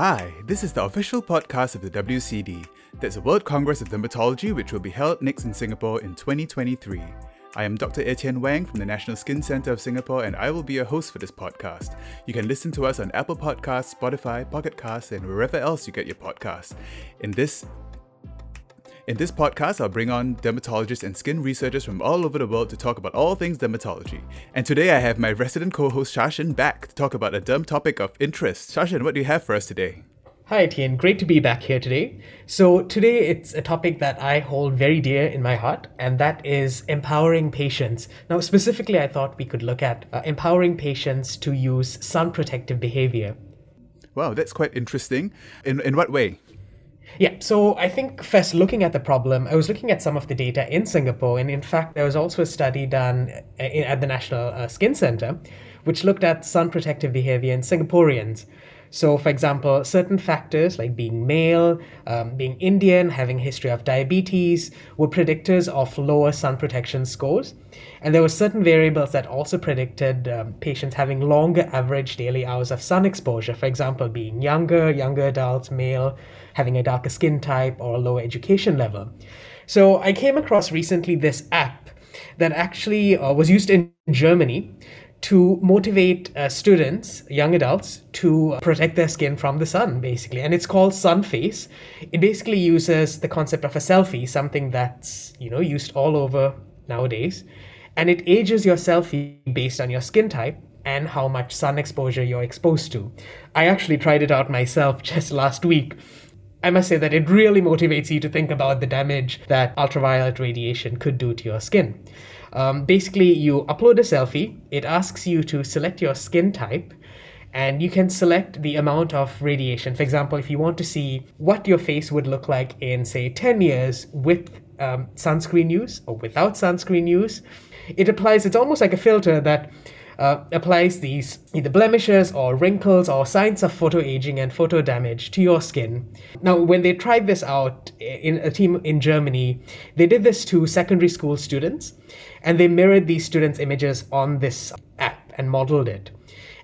Hi, this is the official podcast of the WCD. That's the World Congress of Dermatology which will be held next in Singapore in 2023. I am Dr. Etienne Wang from the National Skin Centre of Singapore and I will be your host for this podcast. You can listen to us on Apple Podcasts, Spotify, Pocket Casts, and wherever else you get your podcasts. In this in this podcast, I'll bring on dermatologists and skin researchers from all over the world to talk about all things dermatology. And today I have my resident co-host Sashen back to talk about a derm topic of interest. Sashen, what do you have for us today? Hi, Etienne. Great to be back here today. So, today it's a topic that I hold very dear in my heart, and that is empowering patients. Now, specifically, I thought we could look at uh, empowering patients to use sun protective behavior. Wow, that's quite interesting. In, in what way? Yeah, so I think first looking at the problem, I was looking at some of the data in Singapore, and in fact, there was also a study done uh, at the National uh, Skin Center, which looked at sun protective behavior in Singaporeans. So, for example, certain factors like being male, um, being Indian, having history of diabetes were predictors of lower sun protection scores. And there were certain variables that also predicted um, patients having longer average daily hours of sun exposure. For example, being younger, younger adults, male, having a darker skin type, or a lower education level. So, I came across recently this app that actually uh, was used in Germany to motivate uh, students, young adults, to protect their skin from the sun, basically. And it's called Sunface. It basically uses the concept of a selfie, something that's you know used all over nowadays, and it ages your selfie based on your skin type and how much sun exposure you're exposed to. I actually tried it out myself just last week. I must say that it really motivates you to think about the damage that ultraviolet radiation could do to your skin. Um, basically, you upload a selfie, it asks you to select your skin type, and you can select the amount of radiation. For example, if you want to see what your face would look like in, say, 10 years with um, sunscreen use or without sunscreen use, it applies, it's almost like a filter that uh, applies these either blemishes or wrinkles or signs of photo aging and photo damage to your skin. Now, when they tried this out in a team in Germany, they did this to secondary school students and they mirrored these students' images on this app and modeled it.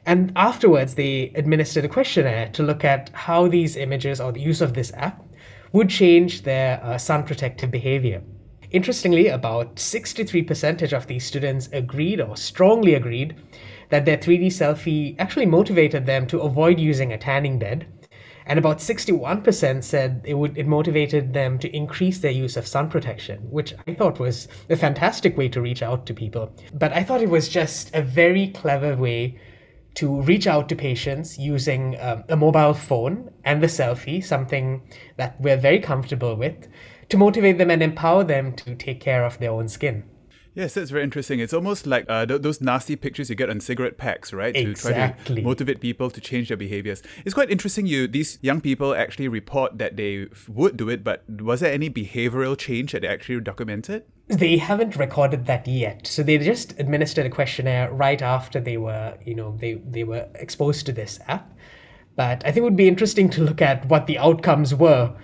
And afterwards, they administered a questionnaire to look at how these images or the use of this app would change their uh, sun protective behavior. Interestingly, about 63% of these students agreed or strongly agreed that their 3D selfie actually motivated them to avoid using a tanning bed. And about 61% said it would it motivated them to increase their use of sun protection, which I thought was a fantastic way to reach out to people. But I thought it was just a very clever way to reach out to patients using um, a mobile phone and the selfie, something that we're very comfortable with, to motivate them and empower them to take care of their own skin. Yes, that's very interesting. It's almost like uh, th- those nasty pictures you get on cigarette packs, right? Exactly. To try to motivate people to change their behaviors. It's quite interesting. You these young people actually report that they f- would do it, but was there any behavioral change that they actually documented? They haven't recorded that yet. So they just administered a questionnaire right after they were, you know, they they were exposed to this app. But I think it would be interesting to look at what the outcomes were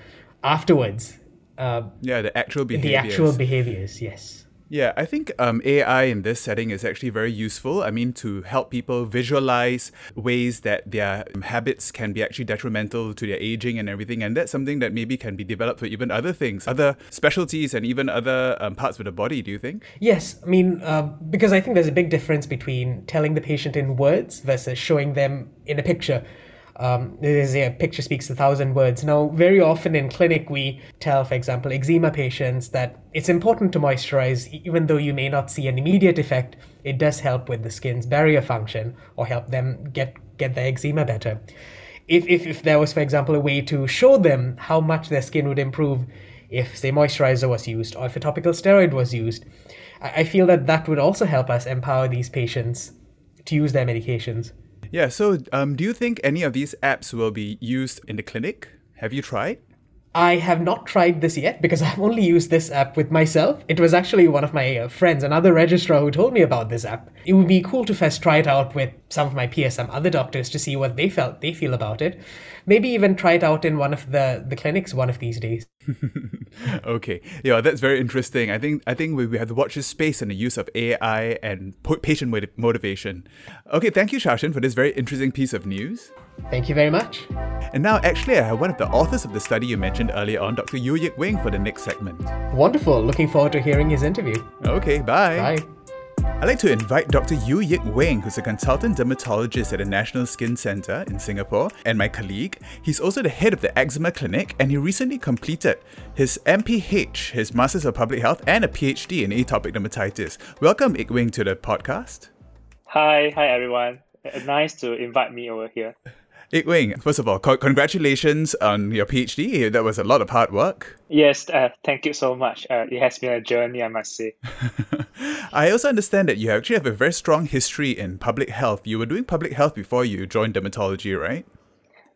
afterwards. Uh, yeah, the actual behaviors. The actual behaviors, yes. Yeah, I think um, AI in this setting is actually very useful. I mean, to help people visualize ways that their habits can be actually detrimental to their aging and everything. And that's something that maybe can be developed for even other things, other specialties, and even other um, parts of the body, do you think? Yes. I mean, uh, because I think there's a big difference between telling the patient in words versus showing them in a picture um, a picture speaks a thousand words. Now, very often in clinic, we tell, for example, eczema patients that it's important to moisturize, even though you may not see an immediate effect. It does help with the skin's barrier function or help them get get their eczema better. If, if, if there was, for example, a way to show them how much their skin would improve if, say, moisturizer was used or if a topical steroid was used, I, I feel that that would also help us empower these patients to use their medications. Yeah, so um, do you think any of these apps will be used in the clinic? Have you tried? I have not tried this yet because I've only used this app with myself. It was actually one of my uh, friends, another registrar, who told me about this app. It would be cool to first try it out with some of my peers, some other doctors, to see what they felt they feel about it. Maybe even try it out in one of the the clinics one of these days. okay, yeah, that's very interesting. I think I think we, we have to watch this space and the use of AI and patient motivation. Okay, thank you, Sashen, for this very interesting piece of news. Thank you very much. And now, actually, I have one of the authors of the study you mentioned earlier on, Dr. Yew Yik Weng, for the next segment. Wonderful. Looking forward to hearing his interview. Okay, bye. Bye. I'd like to invite Dr. Yew Yik Weng, who's a consultant dermatologist at the National Skin Centre in Singapore, and my colleague. He's also the head of the Eczema Clinic, and he recently completed his MPH, his Masters of Public Health, and a PhD in atopic dermatitis. Welcome, Yik Weng, to the podcast. Hi, hi everyone. Nice to invite me over here. Yik Weng, first of all, co- congratulations on your PhD. That was a lot of hard work. Yes, uh, thank you so much. Uh, it has been a journey, I must say. I also understand that you actually have a very strong history in public health. You were doing public health before you joined dermatology, right?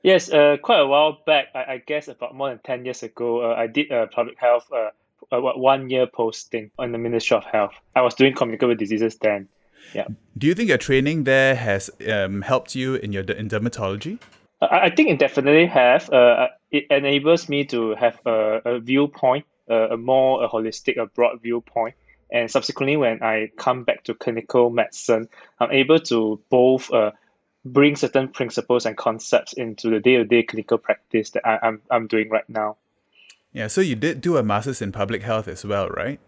Yes, uh, quite a while back, I, I, guess about more than 10 years ago, uh, I did a public health uh, a one year posting on the Ministry of Health. I was doing communicable diseases then. Yeah. Do you think your training there has um, helped you in your in dermatology? I, I think it definitely has. Uh, it enables me to have a, a viewpoint, uh, a more a holistic, a broad viewpoint. And subsequently, when I come back to clinical medicine, I'm able to both uh, bring certain principles and concepts into the day-to-day clinical practice that I, I'm I'm doing right now. Yeah. So you did do a master's in public health as well, right?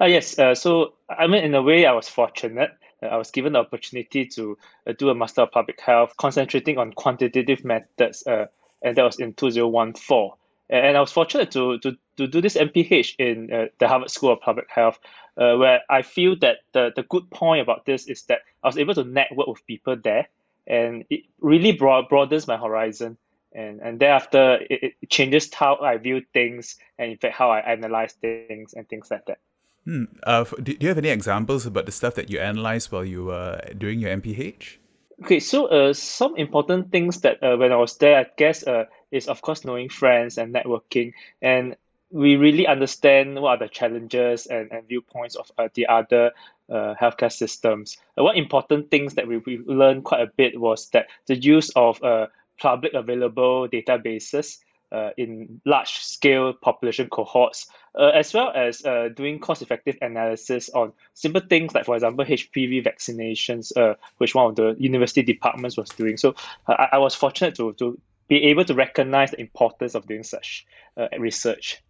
Uh, yes. Uh, so I mean, in a way, I was fortunate I was given the opportunity to uh, do a Master of Public Health, concentrating on quantitative methods, uh, and that was in 2014. And I was fortunate to, to, to do this MPH in uh, the Harvard School of Public Health, where I feel that the, the good point about this is that I was able to network with people there, and it really broad, broadens my horizon. And, and thereafter, it, it changes how I view things, and in fact, how I analyze things and things like that. Hmm. Uh, do do you have any examples about the stuff that you analyzed while you were doing your MPH? Okay, so uh, some important things that uh, when I was there, I guess, uh, is of course knowing friends and networking, and we really understand what are the challenges and, and viewpoints of uh, the other uh, healthcare systems. Uh, one important things that we, we learned quite a bit was that the use of uh, public available databases uh, in large scale population cohorts, uh, as well as uh, doing cost effective analysis on simple things like, for example, HPV vaccinations, uh, which one of the university departments was doing. So uh, I, I was fortunate to, to be able to recognize the importance of doing such uh, research.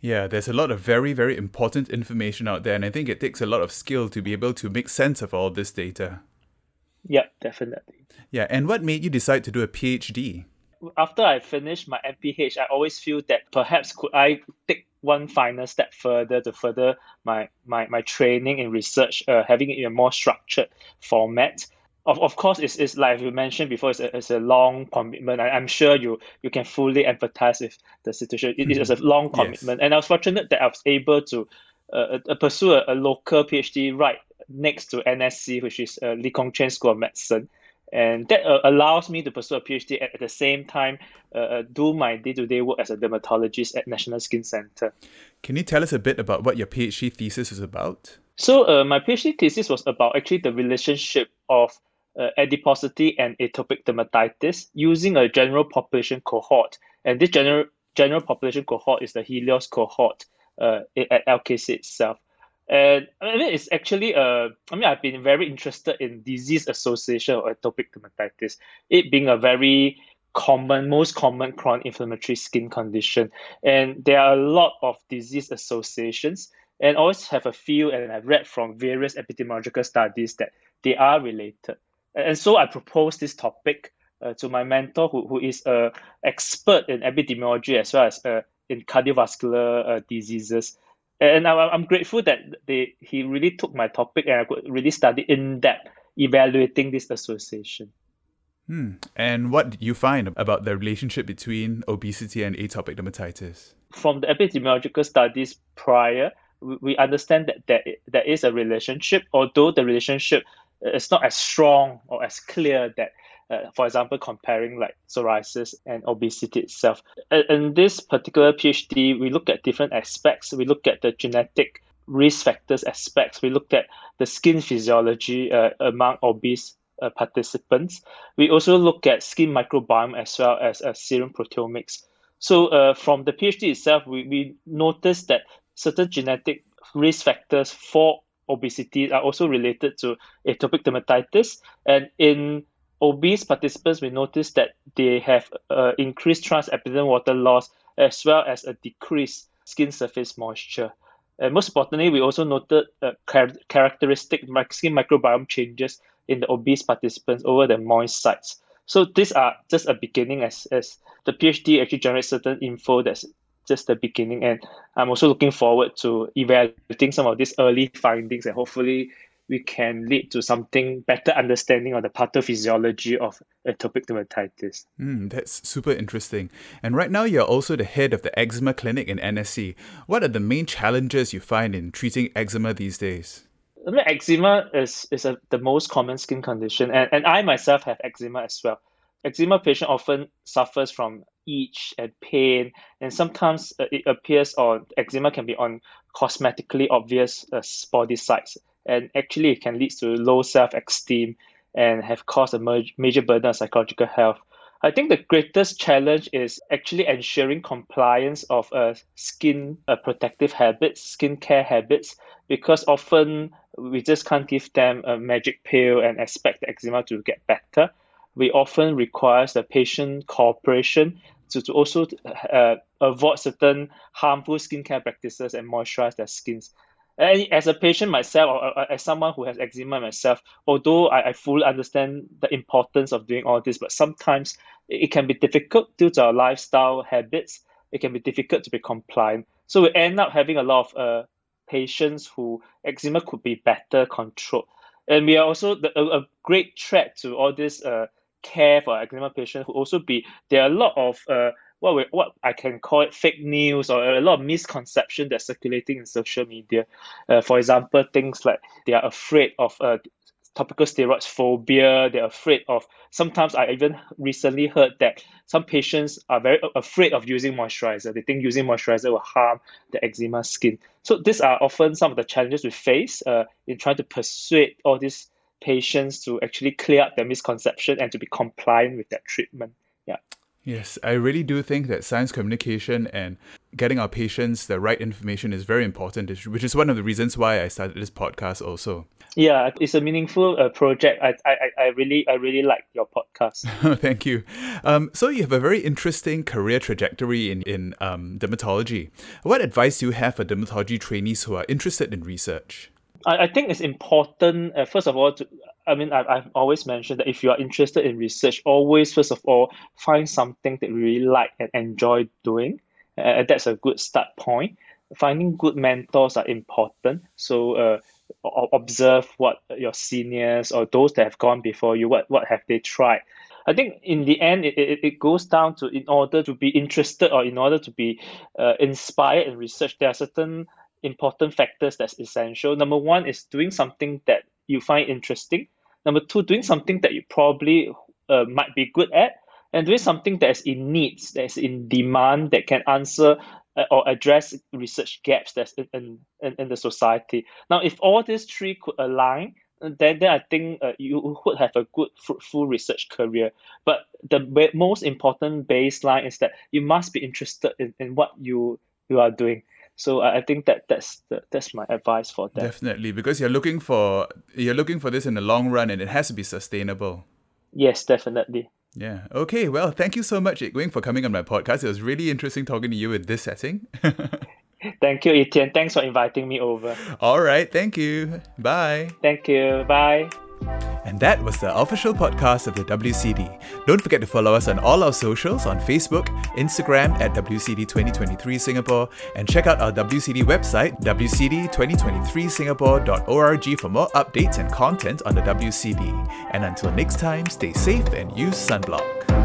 Yeah, there's a lot of very, very important information out there, and I think it takes a lot of skill to be able to make sense of all this data. Yeah, definitely. Yeah, and what made you decide to do a PhD? After I finish my MPH, I always feel that perhaps could I take one final step further to further my my, my training in research, uh, having it in a more structured format. Of, of course, it's, it's like you mentioned before, it's a, it's a long commitment. I, I'm sure you you can fully empathize with the situation. It is a long commitment, yes. and I was fortunate that I was able to uh, uh, pursue a, a, local PhD right next to NSC, which is uh, Lee Kong Chian School of Medicine and that uh, allows me to pursue a PhD at, at the same time uh, uh do my day-to-day work as a dermatologist at National Skin Center. Can you tell us a bit about what your PhD thesis is about? So uh, my PhD thesis was about actually the relationship of uh, adiposity and atopic dermatitis using a general population cohort, and this general general population cohort is the Helios cohort uh, at LKC itself. And I mean, it's actually uh, I mean, I've been very interested in disease association or atopic dermatitis, it being a very common, most common chronic inflammatory skin condition. And there are a lot of disease associations, and always have a few, and I've read from various epidemiological studies that they are related. And so I proposed this topic uh, to my mentor, who, who is an expert in epidemiology as well as uh, in cardiovascular uh, diseases and I'm grateful that they he really took my topic and I could really study in depth evaluating this association. Hmm. And what did you find about the relationship between obesity and atopic dermatitis? From the epidemiological studies prior, we understand that there, there is a relationship, although the relationship is not as strong or as clear that uh, for example, comparing like psoriasis and obesity itself. In this particular PhD, we look at different aspects. We look at the genetic risk factors aspects. We looked at the skin physiology uh, among obese uh, participants. We also look at skin microbiome as well as uh, serum proteomics. So uh, from the PhD itself, we, we noticed that certain genetic risk factors for obesity are also related to atopic dermatitis. And in obese participants, we noticed that they have uh, increased transepidermal water loss as well as a decreased skin surface moisture. And most importantly, we also noted uh, char- characteristic skin microbiome changes in the obese participants over the moist sites. So these are just a beginning as, as the PhD actually generates certain info that's just the beginning. And I'm also looking forward to evaluating some of these early findings and hopefully we can lead to something better understanding of the pathophysiology of atopic dermatitis. Mm, that's super interesting. And right now, you're also the head of the eczema clinic in NSC. What are the main challenges you find in treating eczema these days? I mean, eczema is, is a, the most common skin condition, and, and I myself have eczema as well. Eczema patient often suffers from itch and pain, and sometimes uh, it appears on eczema can be on cosmetically obvious uh, body sites, and actually it can lead to low self-esteem and have caused a major burden on psychological health. I think the greatest challenge is actually ensuring compliance of uh, skin uh, protective habits, skin care habits, because often we just can't give them a magic pill and expect the eczema to get better we often require the patient cooperation to, to also uh, avoid certain harmful skincare practices and moisturize their skins. And as a patient myself, or, or as someone who has eczema myself, although I, I fully understand the importance of doing all this, but sometimes it can be difficult due to our lifestyle habits. It can be difficult to be compliant. So we end up having a lot of uh, patients who eczema could be better controlled. And we are also the, a, a great threat to all this uh, care for eczema patients who also be there are a lot of uh, what we, what I can call it fake news or a lot of misconception that's circulating in social media. Uh, for example, things like they are afraid of uh, topical steroids phobia. They're afraid of. Sometimes I even recently heard that some patients are very afraid of using moisturizer. They think using moisturizer will harm the eczema skin. So these are often some of the challenges we face uh, in trying to persuade all these patients to actually clear up their misconception and to be compliant with that treatment. Yeah. Yes, I really do think that science communication and getting our patients the right information is very important, which is one of the reasons why I started this podcast also. Yeah, it's a meaningful uh, project. I, I, I really, I really like your podcast. Thank you. Um, so you have a very interesting career trajectory in in um, dermatology. What advice do you have for dermatology trainees who are interested in research? I, I think it's important, uh, first of all, to, I mean, I, I've always mentioned that if you are interested in research, always, first of all, find something that you really like and enjoy doing. Uh, that's a good start point. Finding good mentors are important. So, uh, observe what your seniors or those that have gone before you, what, what have they tried. I think in the end, it, it, it goes down to in order to be interested or in order to be uh, inspired in research, there are certain important factors that's essential. Number one is doing something that you find interesting. Number two, doing something that you probably uh, might be good at, and doing something that is in needs, that is in demand, that can answer uh, or address research gaps that's in, in, in the society. Now, if all these three could align, then, then I think uh, you would have a good, fruitful research career. But the most important baseline is that you must be interested in, in what you you are doing. So I think that that's the, that's my advice for that. Definitely, because you're looking for you're looking for this in the long run, and it has to be sustainable. Yes, definitely. Yeah. Okay. Well, thank you so much, Yik Weng, for coming on my podcast. It was really interesting talking to you in this setting. thank you, Etienne. Thanks for inviting me over. All right. Thank you. Bye. Thank you. Bye. And that was the official podcast of the WCD. Don't forget to follow us on all our socials on Facebook, Instagram at WCD 2023 Singapore, and check out our WCD website, WCD2023Singapore.org, for more updates and content on the WCD. And until next time, stay safe and use sunblock.